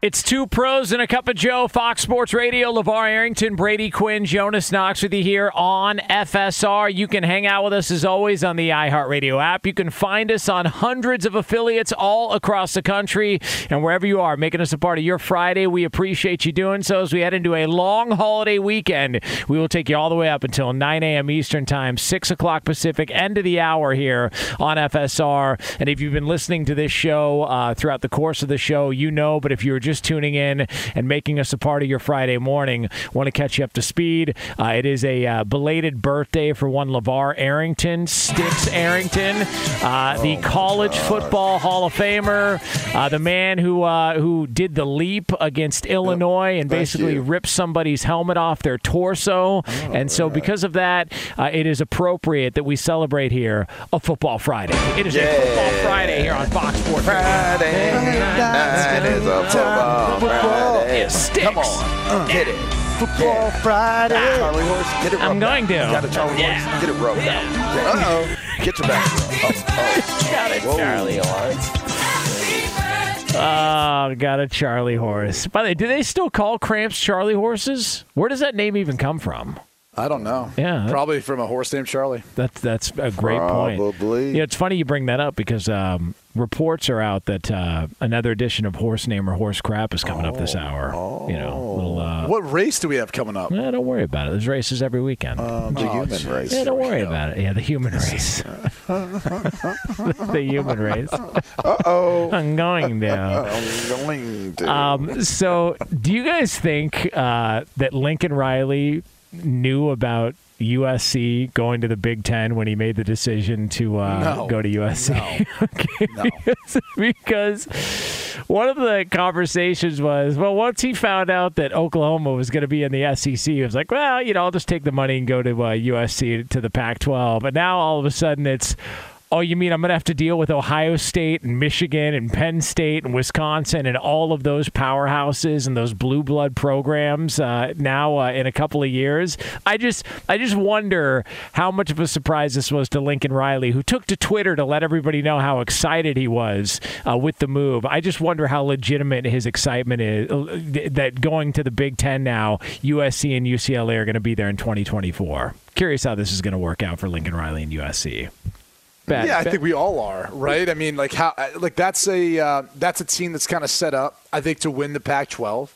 It's two pros and a cup of Joe, Fox Sports Radio, LaVar Arrington, Brady Quinn, Jonas Knox with you here on FSR. You can hang out with us as always on the iHeartRadio app. You can find us on hundreds of affiliates all across the country and wherever you are, making us a part of your Friday. We appreciate you doing so as we head into a long holiday weekend. We will take you all the way up until 9 a.m. Eastern Time, 6 o'clock Pacific, end of the hour here on FSR. And if you've been listening to this show uh, throughout the course of the show, you know, but if you're just tuning in and making us a part of your Friday morning, want to catch you up to speed. Uh, it is a uh, belated birthday for one LaVar Arrington, Sticks Arrington, uh, the College Football Hall of Famer, uh, the man who uh, who did the leap against Illinois and basically you. ripped somebody's helmet off their torso. and so, because of that, uh, it is appropriate that we celebrate here a Football Friday. It is a Football Friday here on Fox Sports. Friday night is a football Friday. It sticks. Come on, hit it. Football Friday. Charlie horse, get it I'm going out. to. You got a Charlie Yeah. horse, get it rubbed out. Uh oh, get your back. Oh, oh. Got it, Whoa. Charlie horse. Oh, got a Charlie horse. By the way, do they still call cramps Charlie horses? Where does that name even come from? I don't know. Yeah. Probably from a horse named Charlie. That's that's a great point. Probably. Yeah, it's funny you bring that up because um, reports are out that uh, another edition of Horse Name or Horse Crap is coming up this hour. You know, little. Uh, What race do we have coming up? eh, don't worry about it. There's races every weekend. Um, the human race. yeah, don't worry about it. Yeah, the human race. the human race. Uh oh. I'm going to. I'm going to. Um, so, do you guys think uh, that Lincoln Riley knew about USC going to the Big Ten when he made the decision to uh, No. go to USC? okay, No. because, one of the conversations was, well, once he found out that Oklahoma was going to be in the SEC, he was like, well, you know, I'll just take the money and go to uh, USC to the Pac-12. But now all of a sudden it's Oh, you mean I'm going to have to deal with Ohio State and Michigan and Penn State and Wisconsin and all of those powerhouses and those blue blood programs uh, now uh, in a couple of years? I just, I just wonder how much of a surprise this was to Lincoln Riley, who took to Twitter to let everybody know how excited he was uh, with the move. I just wonder how legitimate his excitement is uh, that going to the Big Ten now, USC and UCLA are going to be there in 2024. Curious how this is going to work out for Lincoln Riley and USC. Bad, yeah, I bad- think we all are, right? I mean, like how, like that's a uh, that's a team that's kind of set up, I think, to win the Pac-12.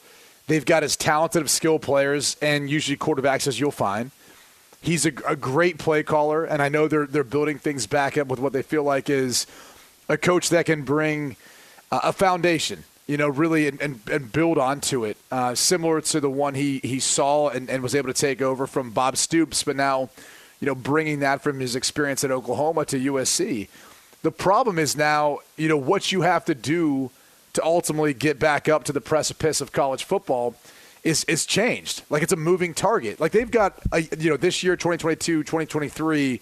They've got as talented of skill players and usually quarterbacks as you'll find. He's a, a great play caller, and I know they're they're building things back up with what they feel like is a coach that can bring uh, a foundation, you know, really and, and, and build onto it, uh, similar to the one he he saw and, and was able to take over from Bob Stoops, but now, you know, bringing that from his experience at Oklahoma to USC. The problem is now, you know, what you have to do to ultimately get back up to the precipice of college football is is changed. Like it's a moving target. Like they've got a, you know this year 2022, 2023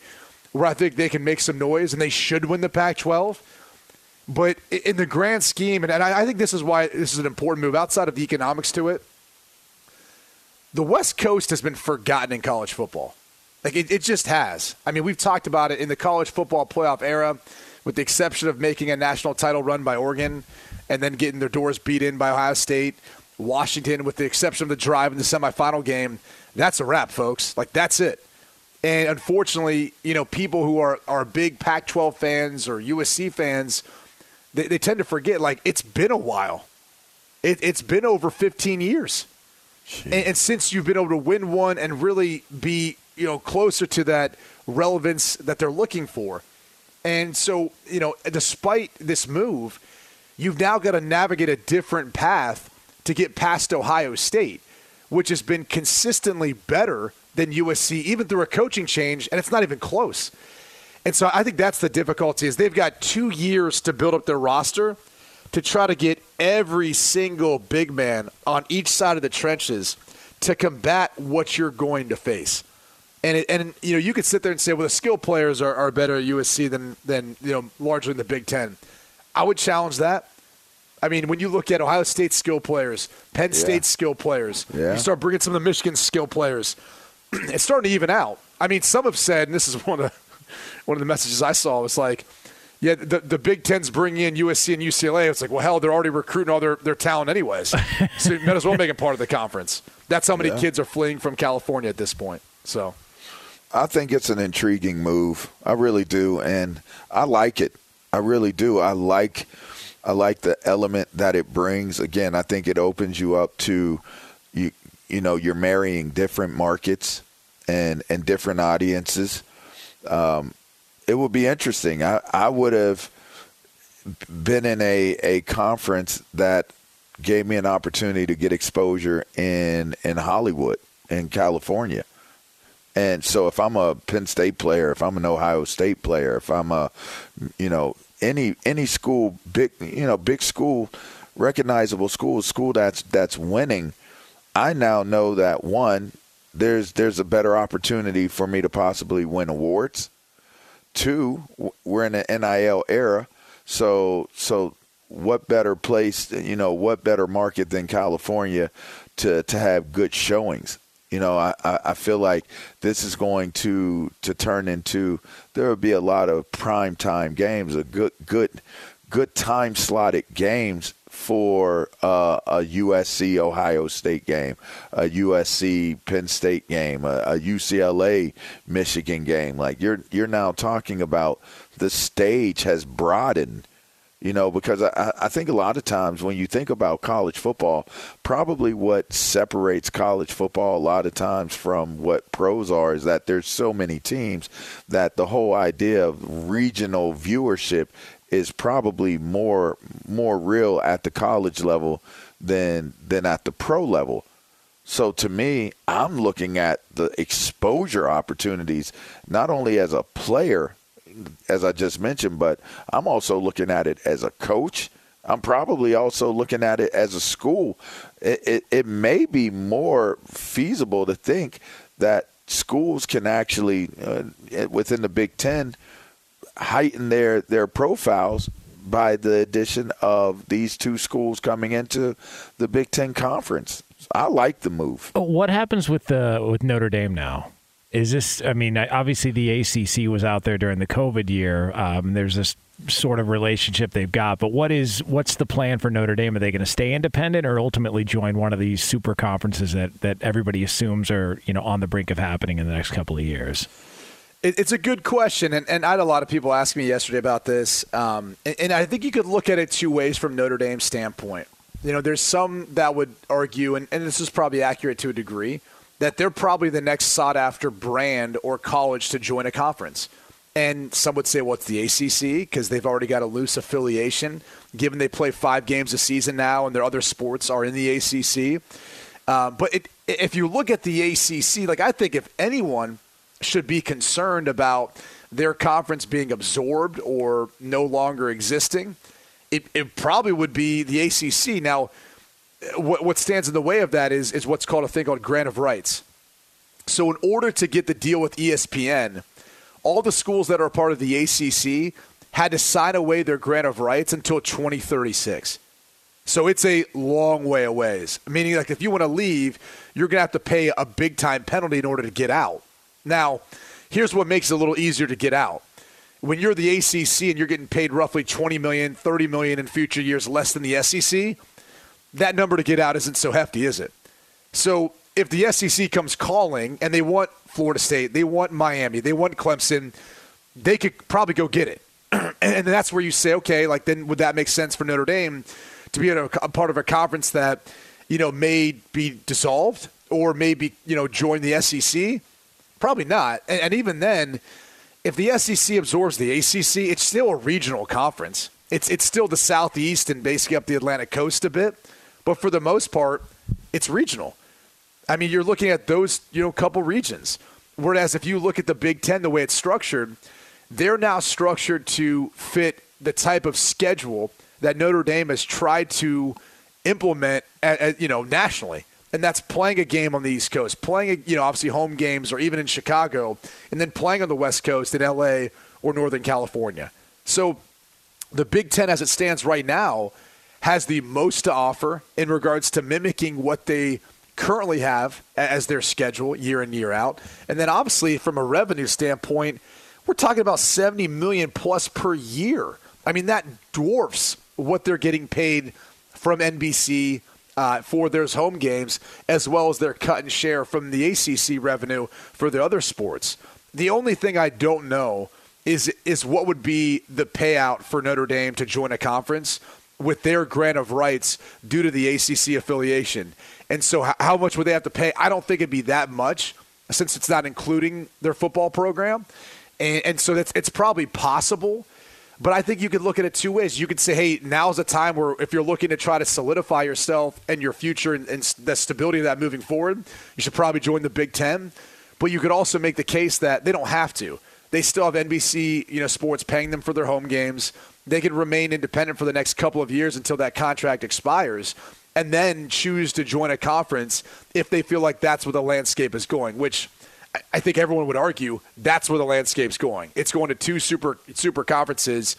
where I think they can make some noise and they should win the Pac-12. But in the grand scheme, and, and I, I think this is why this is an important move outside of the economics to it. The West Coast has been forgotten in college football. Like it, it just has. I mean, we've talked about it in the college football playoff era, with the exception of making a national title run by Oregon and then getting their doors beat in by Ohio State. Washington, with the exception of the drive in the semifinal game, that's a wrap, folks. Like that's it. And unfortunately, you know, people who are, are big Pac 12 fans or USC fans, they, they tend to forget, like, it's been a while. It, it's been over 15 years. And, and since you've been able to win one and really be, you know, closer to that relevance that they're looking for. And so, you know, despite this move, you've now got to navigate a different path to get past Ohio State, which has been consistently better than USC, even through a coaching change, and it's not even close. And so I think that's the difficulty is they've got two years to build up their roster to try to get every single big man on each side of the trenches to combat what you're going to face. And it, and you know you could sit there and say, well, the skill players are, are better at USC than than you know largely in the Big Ten. I would challenge that. I mean, when you look at Ohio State skill players, Penn State skill players, Yeah. you start bringing some of the Michigan skill players. it's starting to even out. I mean, some have said, and this is one of the, one of the messages I saw was like, yeah, the, the Big Ten's bringing in USC and UCLA. It's like, well, hell, they're already recruiting all their, their talent anyways. so you might as well make it part of the conference. That's how many Yeah. kids are fleeing from California at this point. So I think it's an intriguing move. I really do, and I like it. I really do. I like I like the element that it brings. Again, I think it opens you up to you you know, you're marrying different markets and and different audiences. Um, it would be interesting. I, I would have been in a, a conference that gave me an opportunity to get exposure in in Hollywood in California. And so if I'm a Penn State player, if I'm an Ohio State player, if I'm a you know any any school big you know big school recognizable school school that's that's winning, I now know that one there's there's a better opportunity for me to possibly win awards. Two, we're in an NIL era, so so what better place, you know, what better market than California to to have good showings? You know, I, I feel like this is going to to turn into there will be a lot of prime time games, a good good good time slotted games for uh, a USC Ohio State game, a USC Penn State game, a, a UCLA Michigan game. Like you're you're now talking about the stage has broadened. You know, because I, I think a lot of times when you think about college football, probably what separates college football a lot of times from what pros are is that there's so many teams that the whole idea of regional viewership is probably more more real at the college level than than at the pro level. So to me, I'm looking at the exposure opportunities not only as a player, as I just mentioned, but I'm also looking at it as a coach. I'm probably also looking at it as a school. It, it, it may be more feasible to think that schools can actually, uh, within the Big Ten, heighten their, their profiles by the addition of these two schools coming into the Big Ten Conference. I like the move. What happens with the with Notre Dame now? Is this? I mean, obviously the ACC was out there during the COVID year. Um, there's this sort of relationship they've got, but what is what's the plan for Notre Dame? Are they going to stay independent or ultimately join one of these super conferences that that everybody assumes are you know on the brink of happening in the next couple of years? It's a good question, and, and I had a lot of people ask me yesterday about this, um, and, and I think you could look at it two ways from Notre Dame's standpoint. You know, there's some that would argue, and, and this is probably accurate to a degree, that they're probably the next sought after brand or college to join a conference. And some would say, well, it's the ACC because they've already got a loose affiliation, given they play five games a season now and their other sports are in the ACC. Um, but it, if you look at the ACC, like I think if anyone should be concerned about their conference being absorbed or no longer existing, it, it probably would be the ACC. Now, what, what stands in the way of that is, is what's called a thing called grant of rights. So, in order to get the deal with ESPN, all the schools that are part of the ACC had to sign away their grant of rights until 2036. So it's a long way away. Meaning, like, if you want to leave, you're going to have to pay a big time penalty in order to get out. Now, here's what makes it a little easier to get out. When you're the ACC and you're getting paid roughly 20 million, 30 million in future years less than the SEC, that number to get out isn't so hefty, is it? So if the SEC comes calling and they want Florida State, they want Miami, they want Clemson, they could probably go get it. and that's where you say, okay, like then would that make sense for Notre Dame to be a, a part of a conference that, you know, may be dissolved or maybe, you know, join the SEC? Probably not. And, and even then, if the SEC absorbs the ACC, it's still a regional conference. It's it's still the Southeast and basically up the Atlantic coast a bit, but for the most part, it's regional. I mean, you're looking at those you know couple regions. Whereas if you look at the Big Ten, the way it's structured, they're now structured to fit the type of schedule that Notre Dame has tried to implement, at, at, you know, nationally and that's playing a game on the East Coast, playing, a, you know, obviously home games or even in Chicago, and then playing on the West Coast in LA or Northern California. So the Big Ten, as it stands right now, has the most to offer in regards to mimicking what they currently have as their schedule year in year out. And then obviously from a revenue standpoint, we're talking about 70 million plus per year. I mean that dwarfs what they're getting paid from NBC, uh, for their home games, as well as their cut and share from the ACC revenue for the other sports. The only thing I don't know is is what would be the payout for Notre Dame to join a conference with their grant of rights due to the ACC affiliation. And so, how much would they have to pay? I don't think it'd be that much since it's not including their football program. And, and so, that's, it's probably possible but I think you could look at it two ways. You could say, hey, now's a time where if you're looking to try to solidify yourself and your future and, and the stability of that moving forward, you should probably join the Big Ten. But you could also make the case that they don't have to. They still have NBC, you know, sports paying them for their home games. They can remain independent for the next couple of years until that contract expires and then choose to join a conference if they feel like that's where the landscape is going, which – I think everyone would argue that's where the landscape's going. It's going to two super super conferences,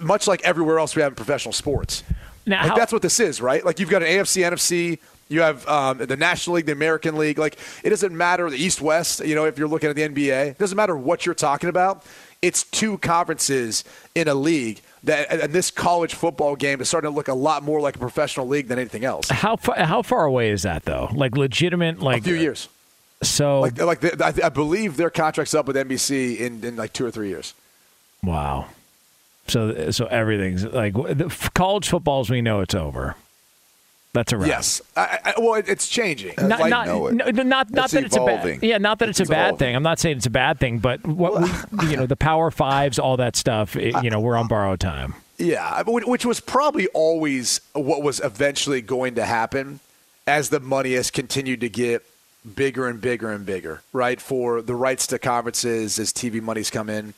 much like everywhere else we have in professional sports. Now, like how- that's what this is, right? Like you've got an AFC, NFC. You have um, the National League, the American League. Like it doesn't matter the East West. You know, if you're looking at the NBA, it doesn't matter what you're talking about. It's two conferences in a league that, and this college football game is starting to look a lot more like a professional league than anything else. How far, how far away is that though? Like legitimate, like a few years. So, like, like the, I, I, believe their contract's up with NBC in, in like two or three years. Wow. So, so everything's like college football as we know it's over. That's a wrap. Yes. I, I, well, it's changing. Not, like, not, no, not, not that it's a bad. Yeah, not that it's, it's a bad thing. I'm not saying it's a bad thing, but what we, you know, the Power Fives, all that stuff. It, you know, we're on borrowed time. Yeah, which was probably always what was eventually going to happen as the money has continued to get bigger and bigger and bigger, right? For the rights to conferences as TV money's come in.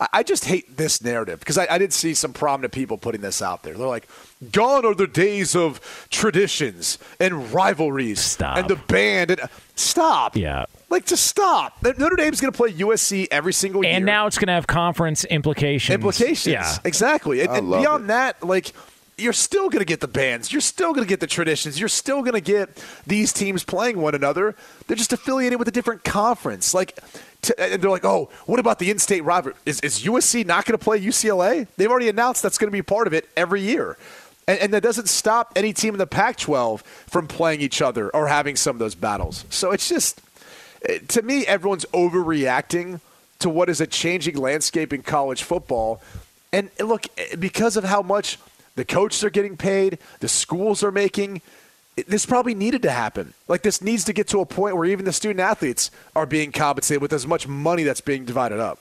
I just hate this narrative because I, I, did see some prominent people putting this out there. They're like, "Gone are the days of traditions and rivalries stop. and the band." And stop. Yeah. Like to stop. Notre Dame's going to play USC every single year, and now it's going to have conference implications. Implications. Yeah. Exactly. And, and beyond it. that, like you're still going to get the bands. You're still going to get the traditions. You're still going to get these teams playing one another. They're just affiliated with a different conference. Like, to, and they're like, oh, what about the in-state rivalry? Is, is USC not going to play UCLA? They've already announced that's going to be part of it every year. And, and that doesn't stop any team in the Pac-12 from playing each other or having some of those battles. So it's just, to me, everyone's overreacting to what is a changing landscape in college football. And look, eh, because of how much the coaches are getting paid, the schools are making, this probably needed to happen. Like this needs to get to a point where even the student athletes are being compensated with as much money that's being divided up.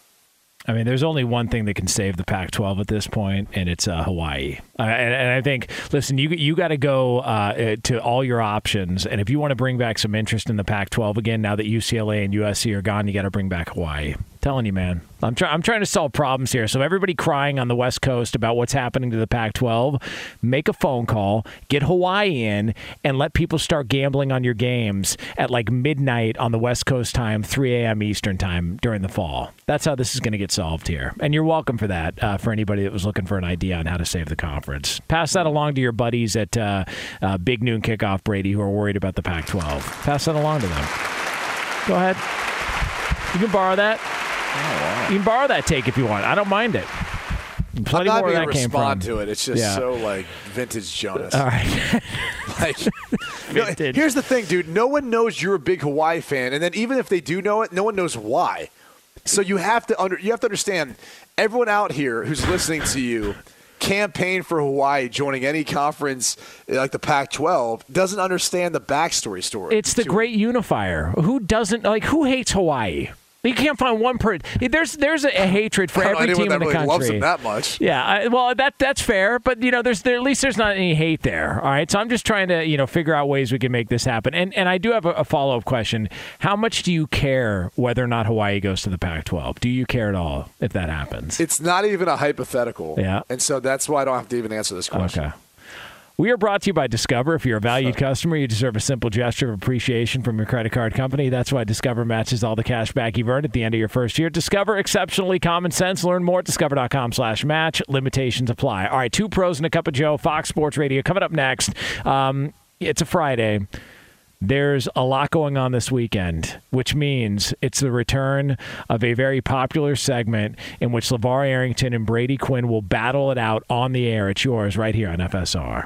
I mean, there's only one thing that can save the Pac-12 at this point, and it's uh, Hawaii. Uh, and, and, I think, listen, you you got to go uh, to all your options, and if you want to bring back some interest in the Pac-12 again, now that UCLA and USC are gone, you got to bring back Hawaii. Telling you, man. I'm trying. I'm trying to solve problems here. So everybody crying on the West Coast about what's happening to the Pac-12, make a phone call, get Hawaii in, and let people start gambling on your games at like midnight on the West Coast time, 3 a.m. Eastern time during the fall. That's how this is going to get solved here. And you're welcome for that. Uh, for anybody that was looking for an idea on how to save the conference, pass that along to your buddies at uh, uh, Big Noon Kickoff, Brady, who are worried about the Pac-12. Pass that along to them. Go ahead. You can borrow that. You can borrow that take if you want. I don't mind it. Plenty I'm not more where going that to came respond to it. It's just Yeah. so like vintage Jonas. All right. Like, you know, here's the thing, dude. No one knows you're a big Hawaii fan, and then even if they do know it, no one knows why. So you have to under you have to understand. Everyone out here who's listening to you campaign for Hawaii joining any conference like the Pac-12 doesn't understand the backstory story. It's the to- great unifier. Who doesn't like? Who hates Hawaii? You can't find one person. There's there's a, a hatred for I don't know every team in the really country. loves them that much. Yeah, I, well, that that's fair, but you know, there's there, at least there's not any hate there. All right, so I'm just trying to you know figure out ways we can make this happen. And and I do have a, a follow up question. How much do you care whether or not Hawaii goes to the Pac-12? Do you care at all if that happens? It's not even a hypothetical. Yeah. And so that's why I don't have to even answer this question. Okay. We are brought to you by Discover. If you're a valued customer, you deserve a simple gesture of appreciation from your credit card company. That's why Discover matches all the cash back you've earned at the end of your first year. Discover exceptionally common sense. Learn more at discover.com slash match. Limitations apply. All right, two pros and a cup of Joe, Fox Sports Radio. Coming up next, um, it's a Friday. There's a lot going on this weekend, which means it's the return of a very popular segment in which LaVar Arrington and Brady Quinn will battle it out on the air. It's yours right here on FSR.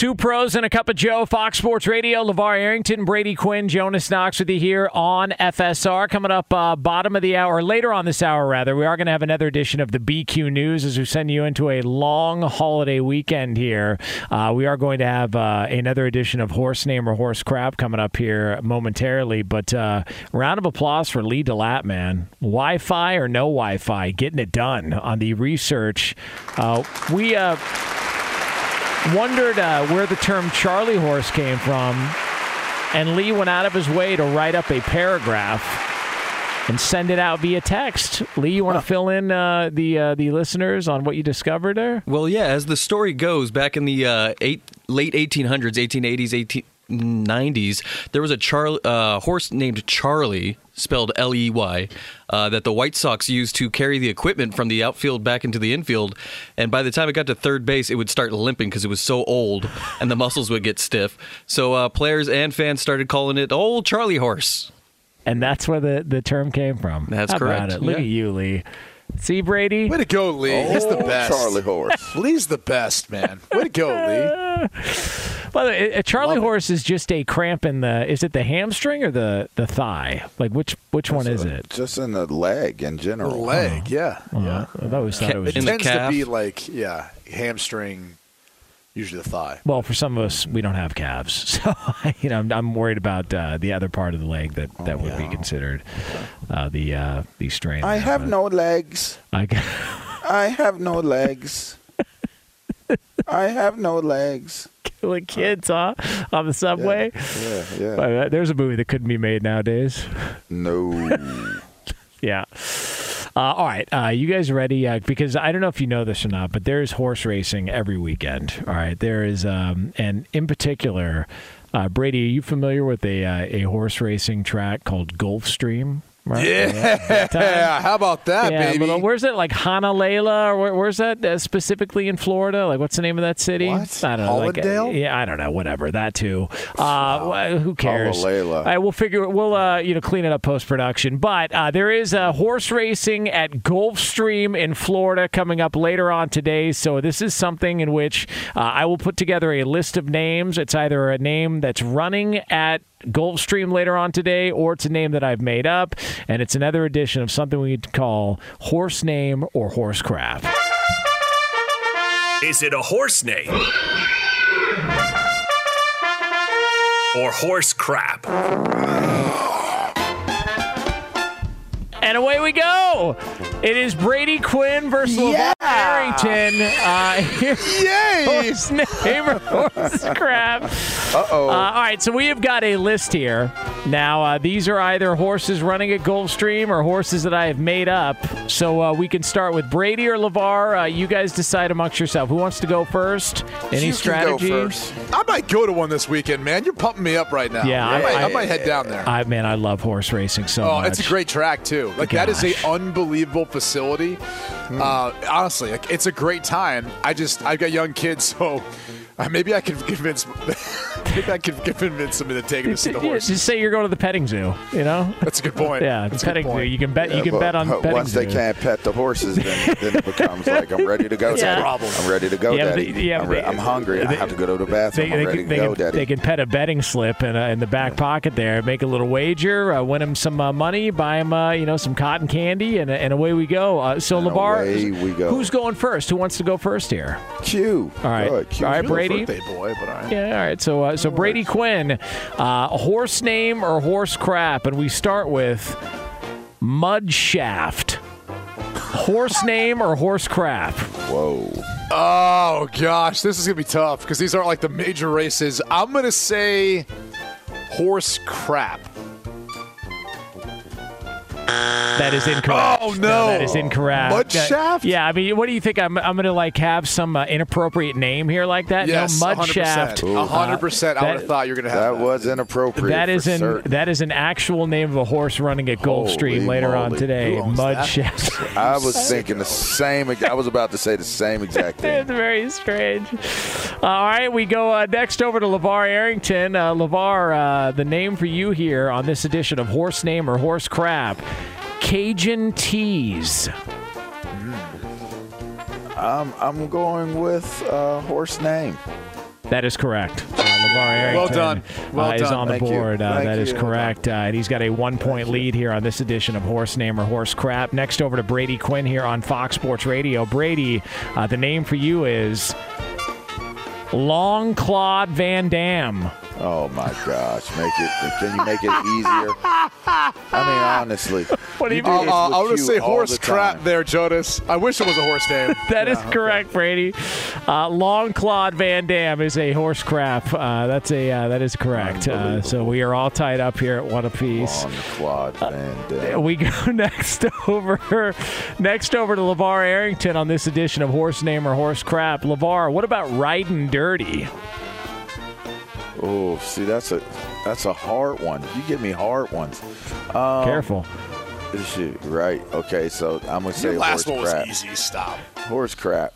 Two pros and a cup of Joe, Fox Sports Radio. LaVar Arrington, Brady Quinn, Jonas Knox with you here on FSR. Coming up, uh, bottom of the hour, later on this hour, rather, we are going to have another edition of the BQ News as we send you into a long holiday weekend here. Uh, we are going to have uh, another edition of Horse Name or Horse Crap coming up here momentarily. But uh, round of applause for Lee DeLapp, man. Wi Fi or no Wi Fi, getting it done on the research. Uh, we uh, wondered uh, where the term Charlie horse came from, and Lee went out of his way to write up a paragraph and send it out via text. Lee, you want to fill in uh, the uh, the listeners on what you discovered there? Well, yeah. As the story goes, back in the uh, eight, late 1800s, 1880s, 18. 90s, there was a Char- uh, horse named Charlie, spelled L E Y, uh, that the White Sox used to carry the equipment from the outfield back into the infield. And by the time it got to third base, it would start limping because it was so old and the muscles would get stiff. So uh, players and fans started calling it Old Charlie Horse. And that's where the, the term came from. That's How correct. About it? Look Yeah. at you, Lee. See, Brady? Way to go, Lee. Oh, He's the Oh, best. Charlie Horse. Lee's the best, man. Way to go, Lee. By the way, a Charlie Love horse is just a cramp in the. Is it the hamstring or the, the thigh? Like which which one is it? Just in the leg in The general. leg, yeah. yeah. I've always thought it was. It In the tends to be like, yeah, hamstring, usually the thigh. Well, for some of us, we don't have calves, so you know I'm, I'm worried about uh, the other part of the leg that, that would be considered uh, the uh, the strain. I have no legs. I, I have no legs. I have no legs. killing kids, huh? On the subway. Yeah, yeah. Uh, There's a movie that couldn't be made nowadays. No. Yeah. Uh, all right, uh, you guys ready? Uh, because I don't know if you know this or not, but there is horse racing every weekend. All right, there is, um, and in particular, uh, Brady, are you familiar with a uh, a horse racing track called Gulfstream? Right? Yeah, how about that, yeah, baby? little- where's it? Like Honolulu, or where, where's that uh, specifically in Florida? Like, what's the name of that city? What? I don't know. like, uh, yeah, I don't know. Whatever. That too. Uh, wh- who cares? Honolulu. All right, we'll figure. We'll uh, you know clean it up post production. But uh, there is uh, horse racing at Gulfstream in Florida coming up later on today. So this is something in which uh, I will put together a list of names. It's either a name that's running at Gulfstream later on today, or it's a name that I've made up, and it's another edition of something we call horse name or horse crap. Is it a horse name? Or horse crap? And away we go. It is Brady Quinn versus LaVar Arrington. Uh, Yay! horse name or horse crap. Uh-oh. Uh, all right, so we have got a list here. Now, uh, these are either horses running at Gulfstream or horses that I have made up. So uh, we can start with Brady or LaVar. Uh, you guys decide amongst yourself. Who wants to go first? Any you strategy? Can go first. I might go to one this weekend, man. You're pumping me up right now. Yeah, I, I- might, I, I- might head down there. I man, I love horse racing so oh, much. it's a great track too. Like that is Gosh. a unbelievable facility. Hmm. Uh, honestly, like, it's a great time. I just I've got young kids, so uh, maybe I can convince maybe I can convince them to take them to see the Yeah, horse. just say you're going to the petting zoo. You know. That's a good point. Yeah, the That's a good petting zoo. You can bet. Yeah, you can but, bet on uh, petting once zoo. they can't pet the horses, then, then it becomes like I'm ready to go, Yeah. daddy. Problem. I'm ready to go, Yeah, daddy. they- yeah, I'm, re- they- I'm hungry. I they- have to go to the bathroom. they, I'm ready can, to they, go, can, daddy. they can pet a betting slip in, uh, in the back pocket there, make a little wager, uh, win him some uh, money, buy him uh, you know some cotton candy, and, and away we go. Uh, so And LaVar, away we go. who's going first? Who wants to go first here? Q. All right, Good. Q's all right. Brady. Birthday boy, but all right. Yeah, all right. So, uh, so Brady Quinn, uh, horse name or horse crap, and we start with Mud Shaft. Horse name or horse crap? Whoa. Oh gosh, this is gonna be tough because these aren't like the major races. I'm gonna say horse crap. That is incorrect. Oh, no. that is incorrect. Mud Uh, shaft? Yeah, I mean, what do you think? I'm, I'm gonna like have some uh, inappropriate name here like that? Yes, no, mud 100%. shaft. A hundred percent. I would have thought you were gonna have that. was inappropriate. That for an certain. that is an actual name of a horse running at Gulfstream Holy later on today. Who Mud that? shaft. I was thinking the same. I was about to say the same exact thing. It's thing. very strange. All right, we go uh, next over to LaVar Arrington. Uh, LaVar, uh, the name for you here on this edition of Horse Name or Horse Crap Cajun Tease. I'm I'm going with uh, horse name. That is correct. Uh, LaVar Arrington Well done. Well uh, is done. on the Thank board. Uh, Thank that is you. correct. Uh, and he's got a one point lead here on this edition of Horse Name or Horse Crap. Next over to Brady Quinn here on Fox Sports Radio. Brady, uh, the name for you is Long Claude Van Dam. Oh my gosh! Make it. Can you make it easier? I mean, honestly. What do you do mean? Uh, I'm gonna say horse the crap time. there, Jonas. I wish it was a horse name. That is correct, Brady. Uh, Long Claude Van Dam is a horse crap. Uh, that's a uh, that is correct. Uh, so we are all tied up here at one apiece. On the quad Van Dam. We go next over next over to LaVar Arrington on this edition of Horse Name or Horse Crap. LaVar, what about riding dirty? Oh, see, that's a that's a hard one. You give me hard ones. Um, Careful. Shoot, right. Okay, so I'm gonna say Your last horse one was easy. Stop. Horse crap.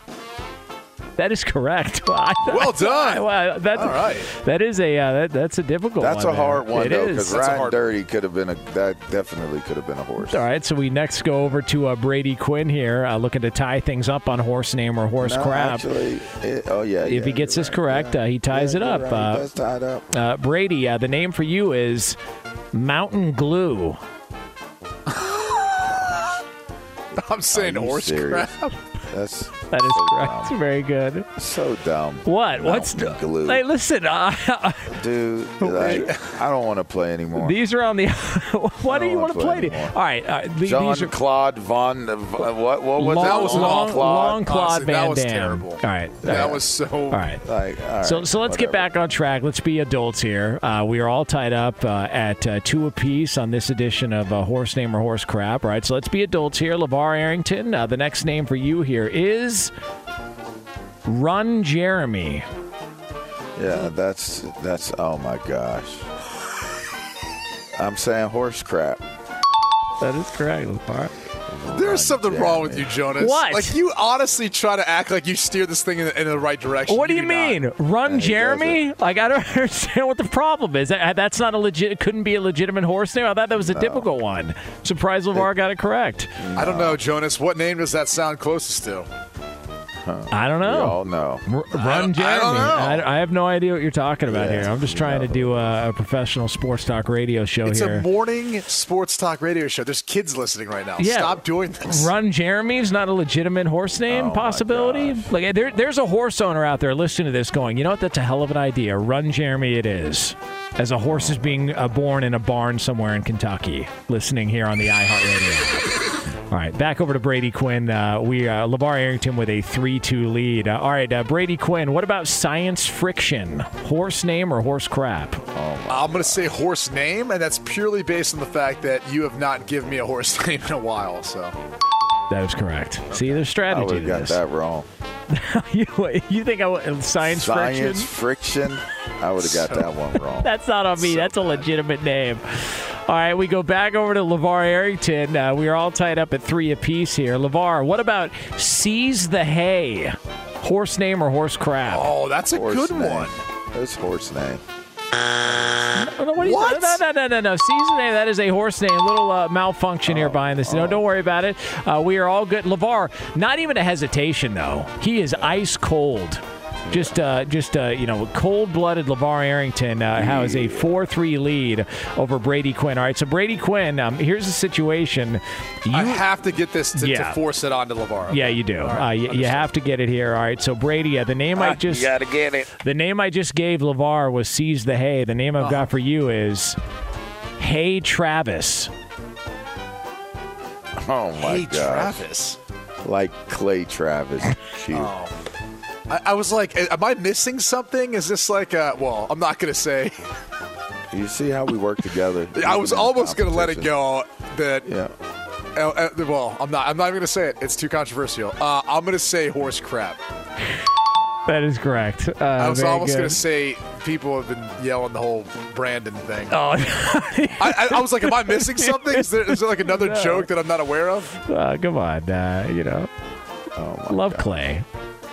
That is correct. Well done. Well, that's, All right. That is a uh, that, that's a difficult That's one. a hard there. one It though, is. because That's a riding hard dirty could have been a that definitely could have been a horse. All right, so we next go over to uh, Brady Quinn here, uh, looking to tie things up on horse name or horse No, crap. Actually, it, oh yeah. if yeah, he gets this right, correct, yeah. uh, he ties Yeah, it up. right, Uh, that's tied up. Uh, Brady, uh, the name for you is Mountain Glue. I'm saying horse serious? crap. That's That is so correct. dumb. Very good. So dumb. What? What's Mountain glue. Hey, listen. Uh, Dude, like, I don't want to play anymore. these are on the. Why do you wanna play play? the- anymore. All right. Uh, the- John these are Claude Von. uh, What? What was long, that? was long, Claude. long Claude Honestly, that was Dam. terrible. All right. That was so. All right. Like, all right, So, so let's get back on track. Let's be adults here. Uh, we are all tied up uh, at uh, two apiece on this edition of uh, Horse Name or Horse Crap. All right, so let's be adults here. LaVar Arrington, uh, the next name for you here is Run Jeremy. Yeah, that's that's. Oh my gosh. I'm saying horse crap. That is correct, LeVar. There's something wrong with you, Jonas. What? Like you honestly try to act like you steer this thing in the, in the right direction. What do you not. mean, Run Jeremy? Like I don't understand what the problem is. That, that's not a legit. Couldn't be a legitimate horse name. I thought that was a difficult one. Surprised LaVar got it correct. I don't know, Jonas. What name does that sound closest to? I don't We know. all know. R- I Run don't- Jeremy. I don't know. I, I have no idea what you're talking about Yeah, here. I'm just trying to do a, a professional sports talk radio show It's here. It's a morning sports talk radio show. There's kids listening right now. Yeah. Stop doing this. Run Jeremy's not a legitimate horse name Oh, possibility. Like there, there's a horse owner out there listening to this, going, you know what? That's a hell of an idea. Run Jeremy, it is. As a horse is being uh, born in a barn somewhere in Kentucky, listening here on the iHeartRadio. All right, back over to Brady Quinn. Uh, we uh, LaVar Arrington with a three-two lead. Uh, all right, uh, Brady Quinn. What about science friction? Horse name or horse crap? I'm going to say horse name, and that's purely based on the fact that you have not given me a horse name in a while. So That is correct. See, there's I strategy would to have got this. that wrong. you, you think I would- science, Science friction? friction. I would have got that one wrong. That's not on me. That's a legitimate name. All right, we go back over to LaVar Arrington. Uh, we are all tied up at three apiece here. LaVar, what about Seize the Hay? Horse name or horse crap? Oh, that's a Horse good name. one. That's horse name. No, no, what? What? No, no, no, no, no. Seize the Hay, that is a horse name. A little uh, malfunction here behind this. No, don't worry about it. Uh, we are all good. LaVar, not even a hesitation, though. He is ice cold. Just, uh, just uh, you know, cold-blooded LaVar Arrington uh, has a four-three lead over Brady Quinn. All right, so Brady Quinn. Um, here's the situation. You, I have to get this to, Yeah. to force it onto LaVar. yeah, you do. Uh, you, you have to get it here. All right, so Brady, uh, the name I just gotta get it. the name I just gave LaVar was Seize the Hay. The name I've got for you is Hey Travis. Oh my Hey, god. Travis. Like Clay Travis. Oh. I, I was like, am I missing something? Is this like a? Well, I'm not gonna say. You see how we work together. I was almost gonna let it go. That Yeah. uh, uh, well, I'm not. I'm not even gonna say it. It's too controversial. Uh, I'm gonna say horse crap. That is correct. Uh, I was almost gonna say people have been yelling the whole Brandon thing. Oh, I, I, I was like, am I missing something? Is there, is there like another No. joke that I'm not aware of? uh, come on. Uh, you know, Oh my love God. Clay.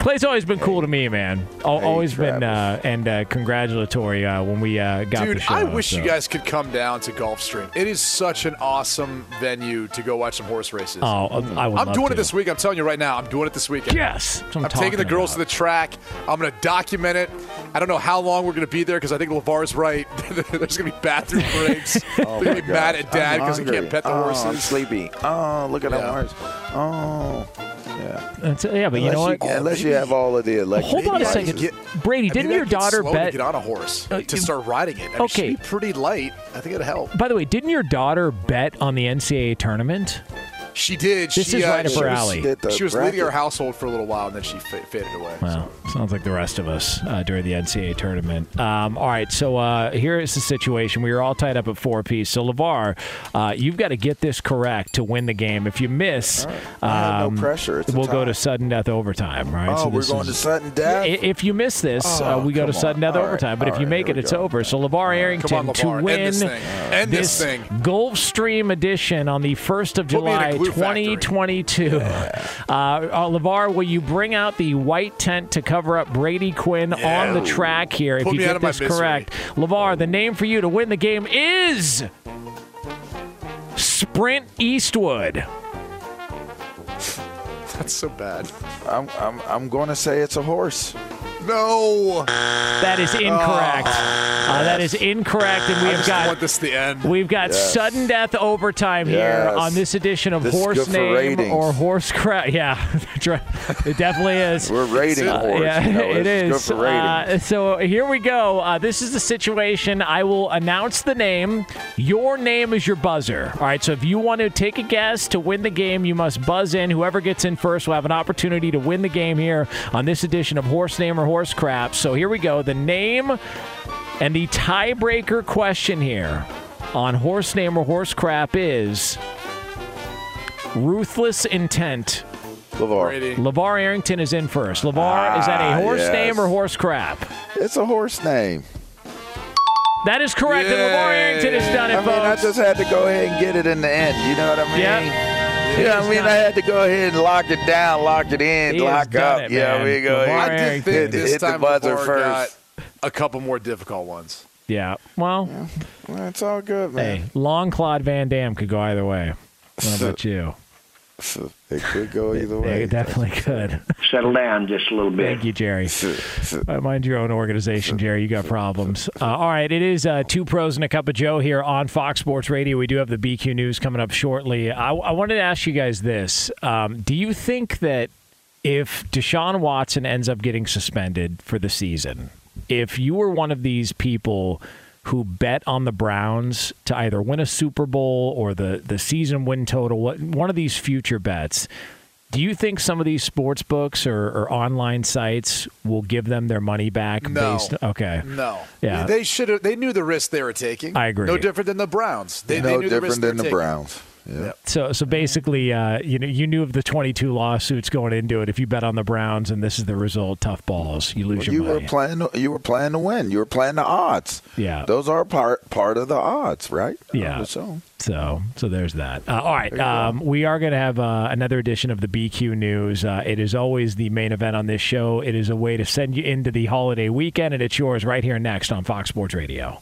Clay's always been cool to me, man. Al Hey, always been uh, and uh, congratulatory uh, when we uh, got the Dude, show. I wish you guys could come down to Gulfstream. It is such an awesome venue to go watch some horse races. Oh, I would. I'm love doing to. it this week. I'm telling you right now. I'm doing it this weekend. Yes, that's what I'm, taking the girls about. to the track. I'm going to document it. I don't know how long we're going to be there because I think LaVar's right. There's going to be bathroom breaks. They're Oh going to be mad at dad because he can't pet the oh, I'm sleepy. Oh, look at Yeah. that horse. Oh, yeah. That's- yeah, but you know what? Unless unless you have all of the electric. Hold on a second. get- Brady, and didn't maybe I your daughter bet? to get on a horse Uh, to start riding it? I mean, Okay. pretty light. I think it'd help. By the way, didn't your daughter bet on the NCAA tournament? She did. This she, is uh, right up she her was- alley. Hit the She was bracket. leading our household for a little while, and then she fa- faded away. Well, sounds like the rest of us uh, during the NCAA tournament. Um, all right, so uh, here is the situation. We are all tied up at four apiece. So, LaVar, uh, you've got to get this correct to win the game. If you miss, I have um, no pressure. It's we'll go to sudden death overtime, right? Oh, so we're going is- to sudden death. If you miss this, uh, Oh, we go to sudden on. death All right, overtime. But if all you right, make it, it's go. over. So LaVar Arrington Come on, to win end this thing. End this thing. Gulfstream edition on the 1st of Put me in a July, glue factory. 2022. Uh, uh, LaVar, will you bring out the white tent to cover up Brady Quinn on the track here? If you me out get this correct. LaVar, the name for you to win the game is Sprint Eastwood. That's so bad. I'm, I'm, I'm going to say it's a horse. No. That is incorrect. Uh, that is incorrect, and we I have just got want this to end. We've got Yes. sudden death overtime here on this edition of This is Horse good for Name ratings. or Horse Crap. Yeah, it definitely is. We're rating Uh, horse. yeah, you know, it's is. Good for ratings. Uh, so here we go. Uh, this is the situation. I will announce the name. Your name is your buzzer. All right. So if you want to take a guess to win the game, you must buzz in. Whoever gets in first will have an opportunity to win the game here on this edition of Horse Name or Horse Crap. So here we go. The name and the tiebreaker question here on Horse Name or Horse Crap is Ruthless Intent. LaVar. Brady. LaVar Arrington is in first. LaVar, is that Ah, a horse yes. name or horse crap? It's a horse name. That is correct, and LaVar Arrington has done it, I mean, I just had to go ahead and get it in the end. You know what I mean? Yep. You know what I mean? done I had to go ahead and lock it down, lock it in, He lock up. it, yeah, man. we go. LaVar I did think Hit- this hit the time buzzer first. got a couple more difficult ones. Yeah. Well, Well, it's all good, man. hey, long Claude Van Dam could go either way. What about you? It could go either Yeah, way. it definitely could. Settle down just a little bit. Thank you, Jerry. Uh, mind your own organization, Jerry. You got problems. Uh, all right, it is uh, two pros and a cup of Joe here on Fox Sports Radio. We do have the BQ News coming up shortly. I, I wanted to ask you guys this: um, Do you think that if Deshaun Watson ends up getting suspended for the season, if you were one of these people who bet on the Browns to either win a Super Bowl or the the season win total, what- one of these future bets. Do you think some of these sports books or, or online sites will give them their money back? No. Based, okay. No. Yeah. They should. They knew the risk they were taking. I agree. No different than the Browns. They, they no knew the risk different they than were the taking. Browns. Yeah. So so basically, uh, you know, you knew of the 22 lawsuits going into it. If you bet on the Browns and this is the result, tough balls, you lose your You money. were playing. You were playing to win. You were playing the odds. Yeah. Those are part part of the odds, right? Yeah. So So, so there's that. Uh, all right, um, we are going to have uh, another edition of the BQ News. Uh, it is always the main event on this show. It is a way to send you into the holiday weekend, and it's yours right here next on Fox Sports Radio.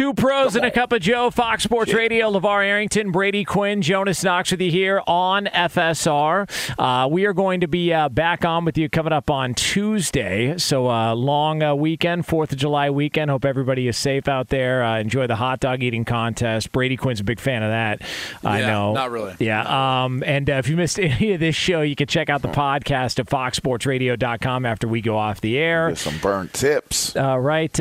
Two pros and a cup of Joe, Fox Sports Radio, LaVar Arrington, Brady Quinn, Jonas Knox with you here on FSR. Uh, we are going to be uh, back on with you coming up on Tuesday. So, uh, long uh, weekend, 4th of July weekend. Hope everybody is safe out there. Uh, enjoy the hot dog eating contest. Brady Quinn's a big fan of that. I know. not really. Yeah. Um, and uh, if you missed any of this show, you can check out the podcast at foxsportsradio.com after we go off the air. Get some burnt tips. Right.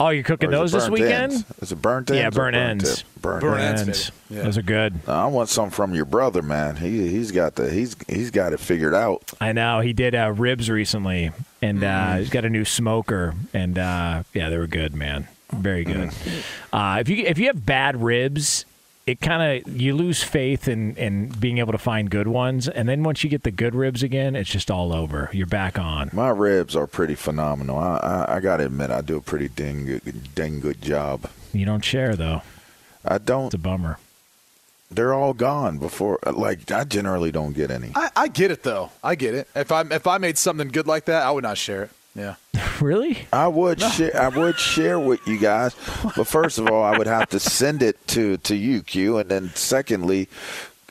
Oh, you're cooking those this weekend? ends? Is it burnt ends? Yeah, or burnt ends. tip? Burnt, Burnt ends, ends. Yeah. Those are good. I want some from your brother, man. He he's got the he's he's got it figured out. I know he did uh, ribs recently, and uh, Mm. he's got a new smoker, and uh, yeah, they were good, man. Very good. Mm. Uh, if you if you have bad ribs, it kind of you lose faith in in being able to find good ones, and then once you get the good ribs again, it's just all over. You're back on. My ribs are pretty phenomenal. I I, I got to admit, I do a pretty dang good, dang good job. You don't share though. I don't. It's a bummer. They're all gone before. Like I generally don't get any. I, I get it though. I get it. If I if I made something good like that, I would not share it. Yeah. really? I would share. I would share with you guys, but first of all, I would have to send it to to you, Q, and then secondly,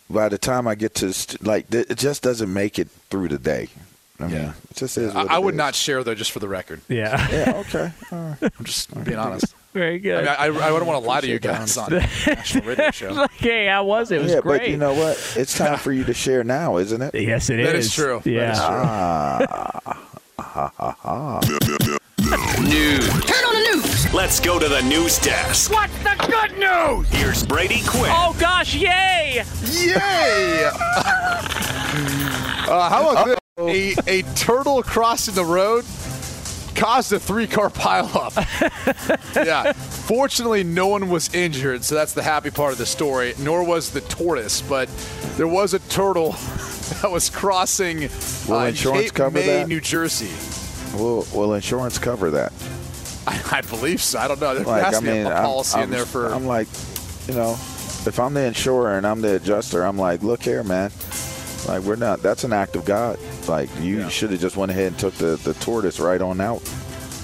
by the time I get to st- like, th- it just doesn't make it through the day. I mean, Yeah. it just is. I, What I it would is. not share though, just for the record. Yeah. Yeah. Okay. All right. I'm just being honest. Very I, good. mean, I, I wouldn't want to lie to you guys on a national radio show. okay, I was it? It was yeah, great. but you know what? It's time for you to share now, isn't it? yes, it is. That is true. Yeah. is true. Ah, News. Turn on the news. Let's go to the news desk. What's the good news? Here's Brady Quinn. Oh gosh, yay! Yay! uh, how about this? A, a turtle crossing the road caused a three car pileup. yeah. Fortunately, no one was injured, so that's the happy part of the story, nor was the tortoise, but there was a turtle that was crossing Will uh, insurance Cape cover May, that? New Jersey. will Will insurance cover that? I, I believe so. I don't know. There Like, has I to be mean, a, a I'm- policy I'm, in there for. I'm like, you know, if I'm the insurer and I'm the adjuster, I'm like, look here, man. Like we're not. That's an act of God. Like you should have just went ahead and took the, the tortoise right on out.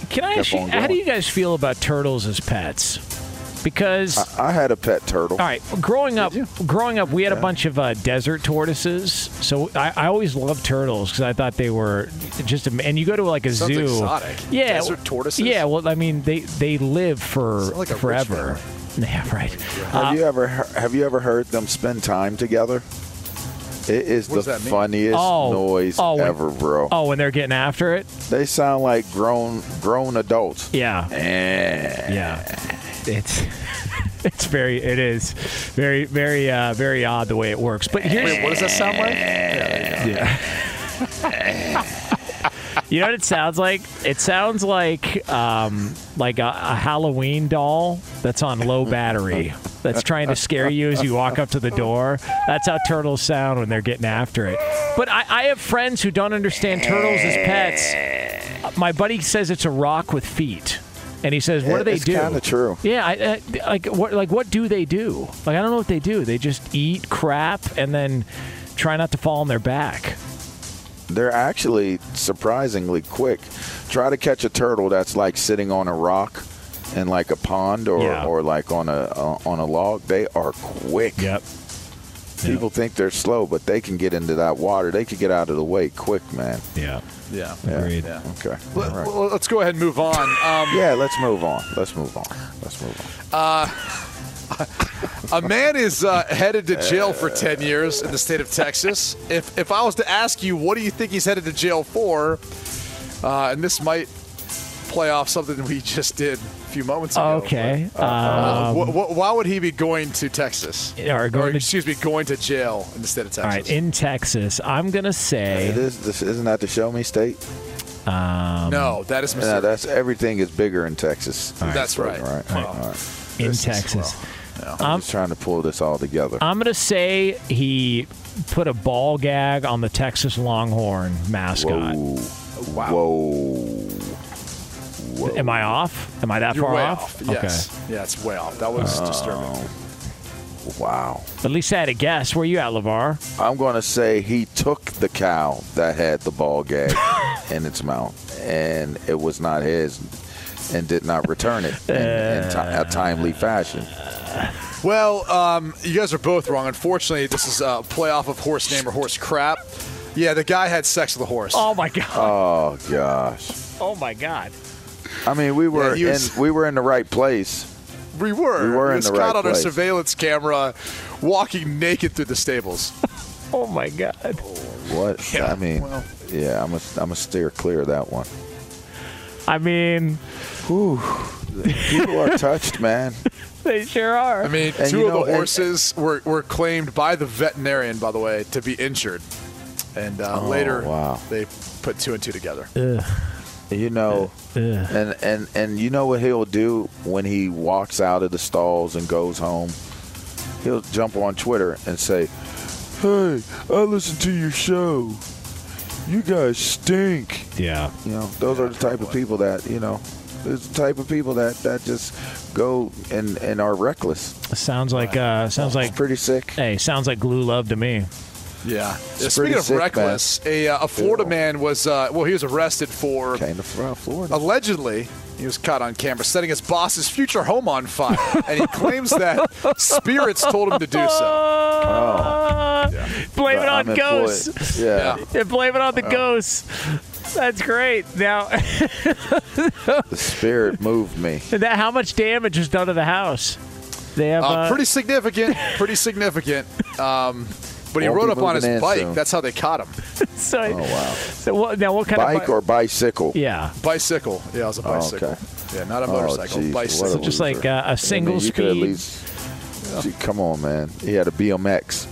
Can I Kept ask you, how do you guys feel about turtles as pets? Because I, I had a pet turtle. all right, growing up, growing up, we had a bunch of uh, desert tortoises. So I, I always loved turtles because I thought they were just. am- And you go to like a Sounds zoo, exotic. yeah, Desert tortoises? Yeah, well, I mean, they they live for Sound like forever. Yeah, right. Have you ever have you ever heard them spend time together? It is What the funniest Oh, noise oh, when- ever, bro. Oh, when they're getting after it, They sound like grown grown adults. yeah, Eh. yeah. It's it's very it is very very uh, very odd the way it works. But here's Wait, what does that sound like? Yeah. you know what it sounds like? It sounds like um, like a, a Halloween doll that's on low battery that's trying to scare you as you walk up to the door. That's how turtles sound when they're getting after it. But I, I have friends who don't understand turtles as pets. My buddy says it's a rock with feet. And he says, "What do they it's do?" kinda true. Yeah, I, I, like what? Like what do they do? Like I don't know what they do. They just eat crap and then try not to fall on their back. They're actually surprisingly quick. Try to catch a turtle that's like sitting on a rock in like a pond or, Yeah. or like on a uh, on a log. They are quick. Yep. People think they're slow, but they can get into that water. They can get out of the way quick, man. Yeah. Yeah. Agreed. Yeah. Okay. Let, All right. well, let's go ahead and move on. Um, Yeah, let's move on. Let's move on. Let's move on. Uh, a man is uh, headed to jail for 10 years in the state of Texas. If, if I was to ask you, what do you think he's headed to jail for? Uh, and this might play off something we just did a few moments ago. Okay. but, uh, Um, wh- wh- why would he be going to Texas? Or going to- excuse me, going to jail in the state of Texas? All right, in Texas, I'm gonna say. It is. This, isn't that the Show Me State? Um, no, that is Yeah, Mississippi. that's everything is bigger in Texas. That's right. All right. Well, All right. in this is- Texas. I'm just trying to pull this all together. I'm gonna say he put a ball gag on the Texas Longhorn mascot. Whoa. Whoa. Whoa. Am I off? Am I that You're far way off? off. Yes. Yeah, it's way off. That was disturbing. Oh. Wow. At least I had a guess. Where you at, LaVar? I'm going to say he took the cow that had the ball gag in its mouth, and it was not his, and did not return it in, in ti- a timely fashion. Well, um, you guys are both wrong. Unfortunately, this is a playoff of horse name or horse crap. Yeah, the guy had sex with a horse. Oh my god! Oh gosh. Oh my god! I mean, we were Yeah, was- in we were in the right place. We were. We were He in was the caught right on place. a surveillance camera walking naked through the stables. Oh my god! What? Yeah, I mean, well. yeah, I'm a, I'm a steer clear of that one. I mean, Whew. People are touched, man. they sure are. I mean, And two you of know, the and- horses were, were claimed by the veterinarian, by the way, to be injured. And uh, Oh, later, wow. they put two and two together. You know, and and and you know what he'll do when he walks out of the stalls and goes home. He'll jump on Twitter and say, "Hey, I listened to your show. You guys stink." yeah. You know, those are the type of people that you know. There's the type of people that that just go and and are reckless. Sounds like uh, sounds like It's pretty sick. hey, sounds like glue love to me. Yeah. pretty Speaking of sick, reckless, a, uh, a Florida man was, uh, well, he was arrested for Came to Fl- Florida. allegedly he was caught on camera setting his boss's future home on fire and he claims that spirits told him to do so Uh, Blame it on I'm ghosts. employed. Yeah, Yeah, blame it on the ghosts. That's great. Now, the spirit moved me. that, how much damage was done to the house? They have uh, uh, pretty significant pretty significant um, but he Won't rode up on his in bike soon. that's how they caught him so, Oh wow. so what, now what kind Bike of bi- or bicycle? yeah? bicycle yeah it was a Oh, bicycle okay. yeah not a Oh, motorcycle geez, bicycle what a Just like loser. uh, a I single mean, you could at speed. least, Gee, come on, man. He had a BMX,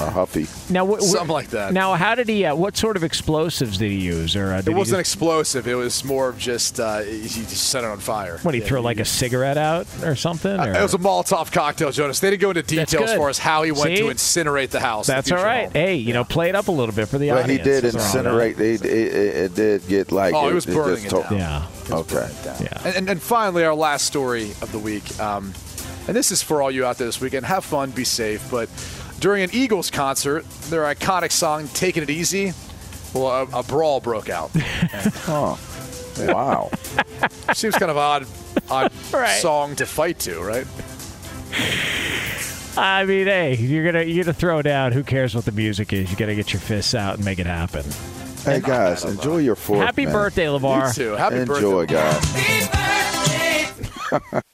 a Huffy. Now, what, something like that Now, how did he? Uh, what sort of explosives did he use? Or uh, did it wasn't just- explosive it was more of just uh, he he just set it on fire what? He Yeah, throw like a cigarette out or something? Uh, or? it was a Molotov cocktail, Jonas. They didn't go into details as good. far as how he went See? to incinerate the house. That's all future right. home. Hey, you know, play it up a little bit for the other. But he did Nothing incinerate. It, it, it, it did get like. Oh, he was it burning just it down. Yeah. Okay. Yeah. And, and, and finally, our last story of the week. Um, and this is for all you out there this weekend. Have fun, be safe. But during an Eagles concert, their iconic song "Taking It Easy," well, a, a brawl broke out. Oh, wow. Seems kind of odd, odd Right. song to fight to, right? I mean, hey, you're gonna you're gonna throw down. Who cares what the music is? You gotta get your fists out and make it happen. hey guys, enjoy your fourth. Happy man. birthday, You LaVar. too. Happy Enjoy, birthday. guys.